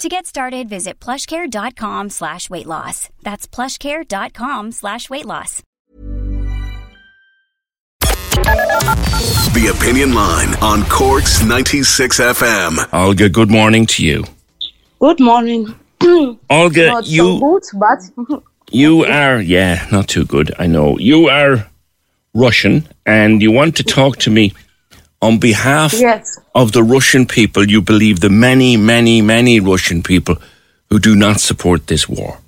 To get started, visit plushcare.com slash weight loss. That's plushcare.com slash weight loss. The Opinion Line on Corks 96 FM. Olga, good morning to you. Good morning. Olga, Not you so good, but you are yeah, not too good. I know you are Russian, and you want to talk to me on behalf yes, of the Russian people. You believe the many, many, many Russian people who do not support this war.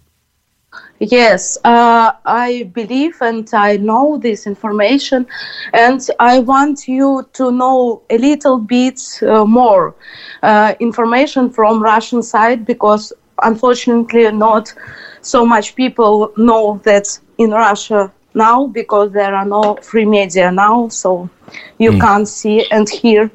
yes, uh, I believe and I know this information, and I want you to know a little bit uh, more uh, information from Russian side because unfortunately not so much people know that in Russia now because there are no free media now so you can't see and hear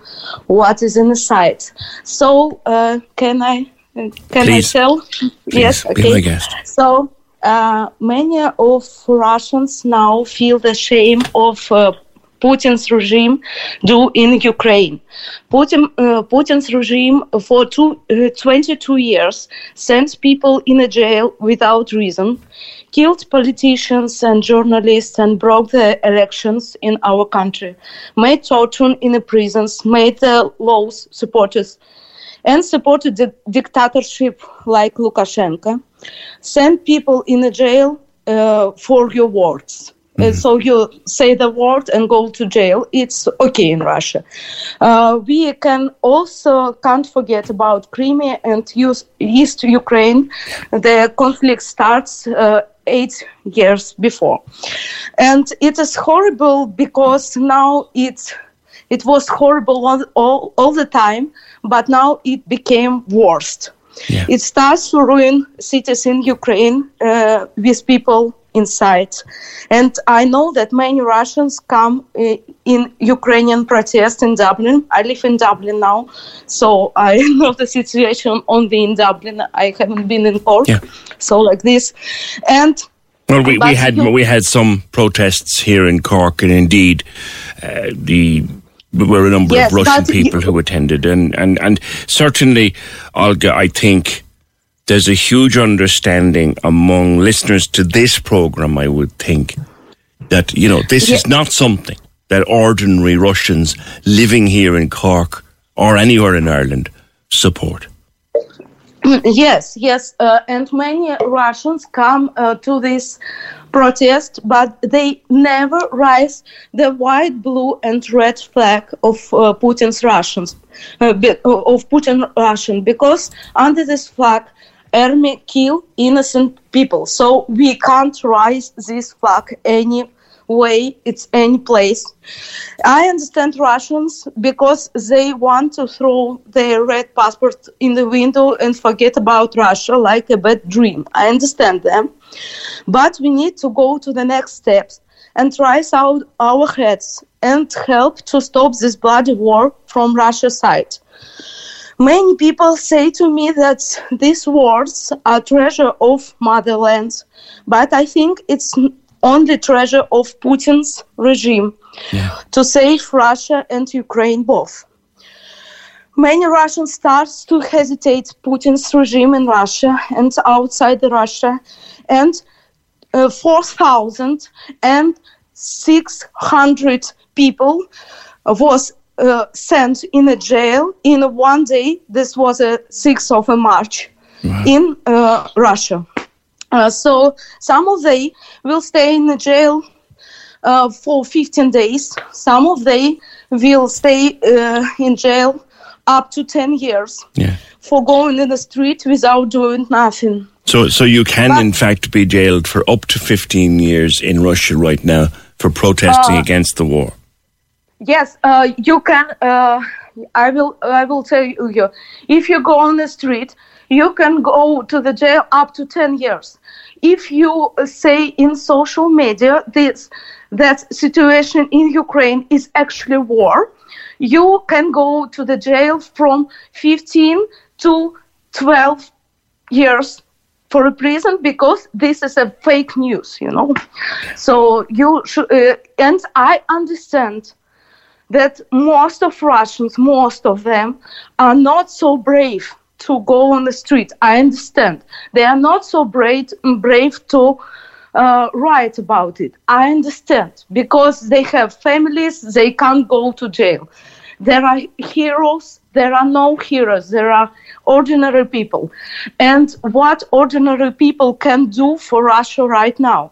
what is inside so uh, can i can Please. i tell yes be my guest. so uh, many of russians now feel the shame of uh, Putin's regime do in Ukraine. Putin, uh, Putin's regime for two, uh, 22 years sent people in a jail without reason, killed politicians and journalists and broke the elections in our country, made torture in the prisons, made the laws supporters and supported the dictatorship like Lukashenko, sent people in the jail uh, for your words. Uh, so you say the word and go to jail. It's okay in Russia. Uh, we can also can't forget about Crimea and East, East Ukraine. The conflict starts uh, eight years before, and it is horrible because now it's it was horrible all, all, all the time, but now it became worst. Yeah. It starts to ruin cities in Ukraine uh, with people inside. And I know that many Russians come uh, in Ukrainian protest in Dublin. I live in Dublin now, so I know the situation only in Dublin. I haven't been in Cork, Yeah. so like this. And Well, we, we had you- we had some protests here in Cork, and indeed, uh, the there were a number Yes, of Russian but you- people who attended, and, and and certainly, Olga, I think there's a huge understanding among listeners to this program. I would think that you know this is not something that ordinary Russians living here in Cork or anywhere in Ireland support. Yes, yes, uh, and many Russians come uh, to this protest, but they never raise the white, blue, and red flag of uh, Putin's Russians, uh, be- of Putin Russian, because under this flag, army kill innocent people. So we can't raise this flag any way, it's any place. I understand Russians because they want to throw their red passport in the window and forget about Russia like a bad dream. I understand them. But we need to go to the next steps and raise out our heads and help to stop this bloody war from Russia's side. Many people say to me that these words are treasure of motherland, but I think it's only treasure of Putin's regime to save Russia and Ukraine both. Many Russians start to hesitate Putin's regime in Russia and outside Russia, and uh, 4,600 people was uh, sent in a jail in one day. This was a 6th of March in uh, Russia. Uh, so some of they will stay in the jail uh, for 15 days. Some of they will stay uh, in jail up to 10 years Yeah. for going in the street without doing nothing. So, so you can, But- in fact, be jailed for up to 15 years in Russia right now for protesting Uh, against the war. Yes, uh, you can. Uh, I will. I will tell you. If you go on the street, you can go to the jail up to ten years. If you say in social media this that situation in Ukraine is actually war, you can go to the jail from 15 to 12 years for a prison because this is a fake news, you know. So you should, uh, and I understand that most of Russians, most of them, are not so brave to go on the street. I understand they are not so brave brave to uh, write about it. I understand because they have families, they can't go to jail. There are heroes, there are no heroes, there are ordinary people. And what ordinary people can do for Russia right now?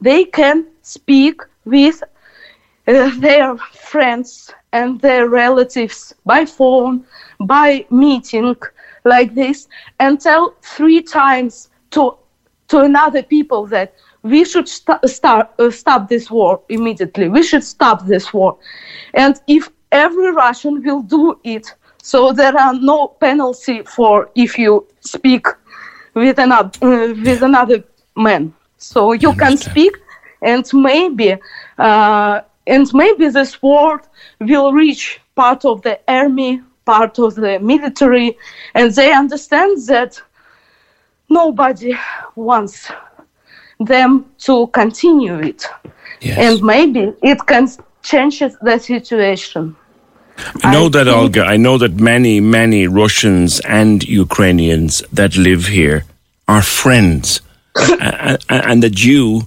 They can speak with their friends and their relatives by phone, by meeting like this, and tell three times to to another people that we should st- start uh, stop this war immediately. We should stop this war, and if every Russian will do it, so there are no penalty for if you speak with another uh, with another man. So you can speak, and maybe uh, and maybe this war will reach part of the army, part of the military, and they understand that nobody wants them to continue it, Yes. and maybe it can change the situation. I know I that, Olga. I know that many, many Russians and Ukrainians that live here are friends, and, and that you,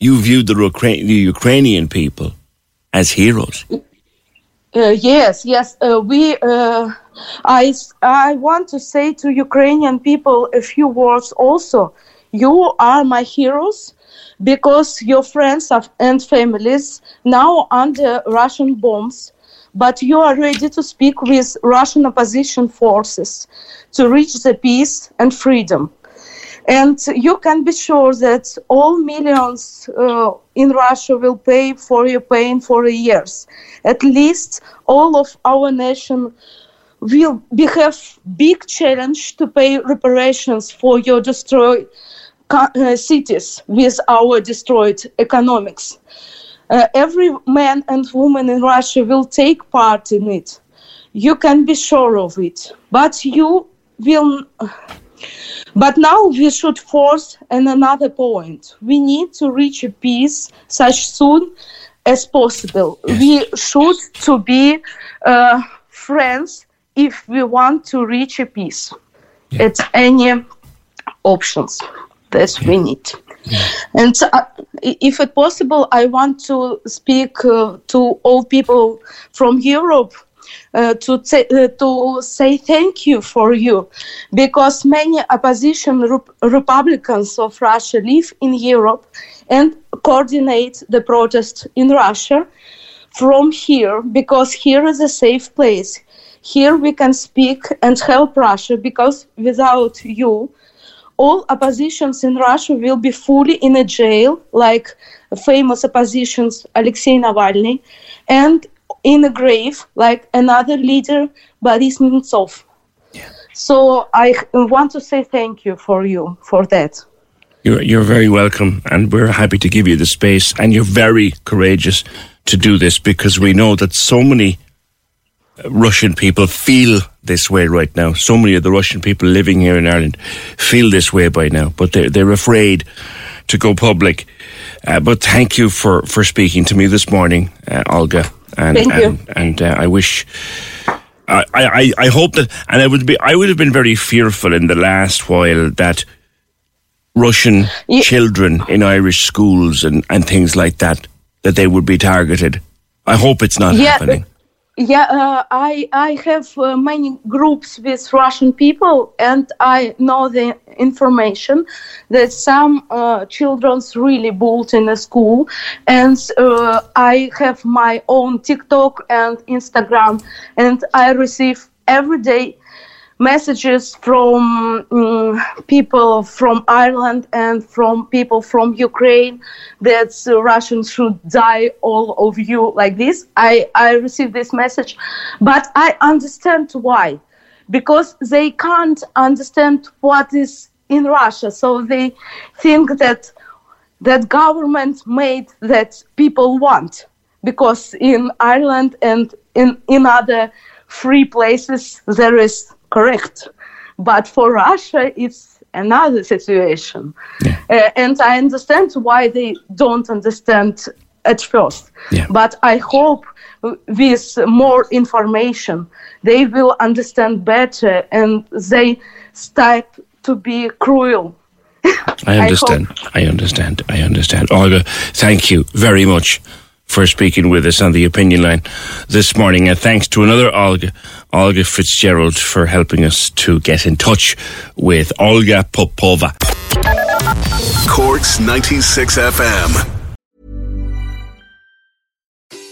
you view the, the Ukrainian people as heroes. Uh, yes, yes. Uh, we, uh, I, I want to say to Ukrainian people a few words. Also, you are my heroes because your friends and families now under Russian bombs, but you are ready to speak with Russian opposition forces to reach the peace and freedom. And you can be sure that all millions uh, in Russia will pay for your pain for years. At least all of our nation will be, have big challenge to pay reparations for your destroyed uh, cities with our destroyed economics. Uh, every man and woman in Russia will take part in it. You can be sure of it. But you will. But now we should force an another point. We need to reach a peace such soon as possible. We should to be uh, friends if we want to reach a peace. It's any options that we need. And uh, if it possible, I want to speak uh, to all people from Europe uh, to, say uh, to say thank you for you because many opposition rep- Republicans of Russia live in Europe and coordinate the protest in Russia from here because here is a safe place. Here we can speak and help Russia because without you, all oppositions in Russia will be fully in a jail, like famous oppositions Alexei Navalny, and in a grave, like another leader, Boris Nemtsov. So I want to say thank you for you for that. You're, you're very welcome, and we're happy to give you the space. And you're very courageous to do this because we know that so many uh, Russian people feel this way right now. So many of the Russian people living here in Ireland feel this way by now, but they're, they're afraid to go public. Uh, but thank you for, for speaking to me this morning, uh, Olga. And, Thank you. and, and uh, I wish I, I, I hope that, and I would be, I would have been very fearful in the last while that Russian Ye- children in Irish schools and, and things like that, that they would be targeted. I hope it's not Yeah, happening. Yeah, uh, I I have uh, many groups with Russian people, and I know the information that some uh, children's really bullied in the school, and uh, I have my own TikTok and Instagram, and I receive every day messages from um, people from Ireland and from people from Ukraine that uh, Russians should die all of you like this. I, I received this message, but I understand why. Because they can't understand what is in Russia, so they think that that government made that people want. Because in Ireland and in, in other free places there is correct. But for Russia, it's another situation. Yeah. Uh, and I understand why they don't understand at first. Yeah. But I hope with more information, they will understand better and they start to be cruel. I understand. I, I understand. I understand. Olga, thank you very much for speaking with us on the opinion line this morning. And thanks to another Olga, Olga Fitzgerald, for helping us to get in touch with Olga Popova. Corks 96 FM.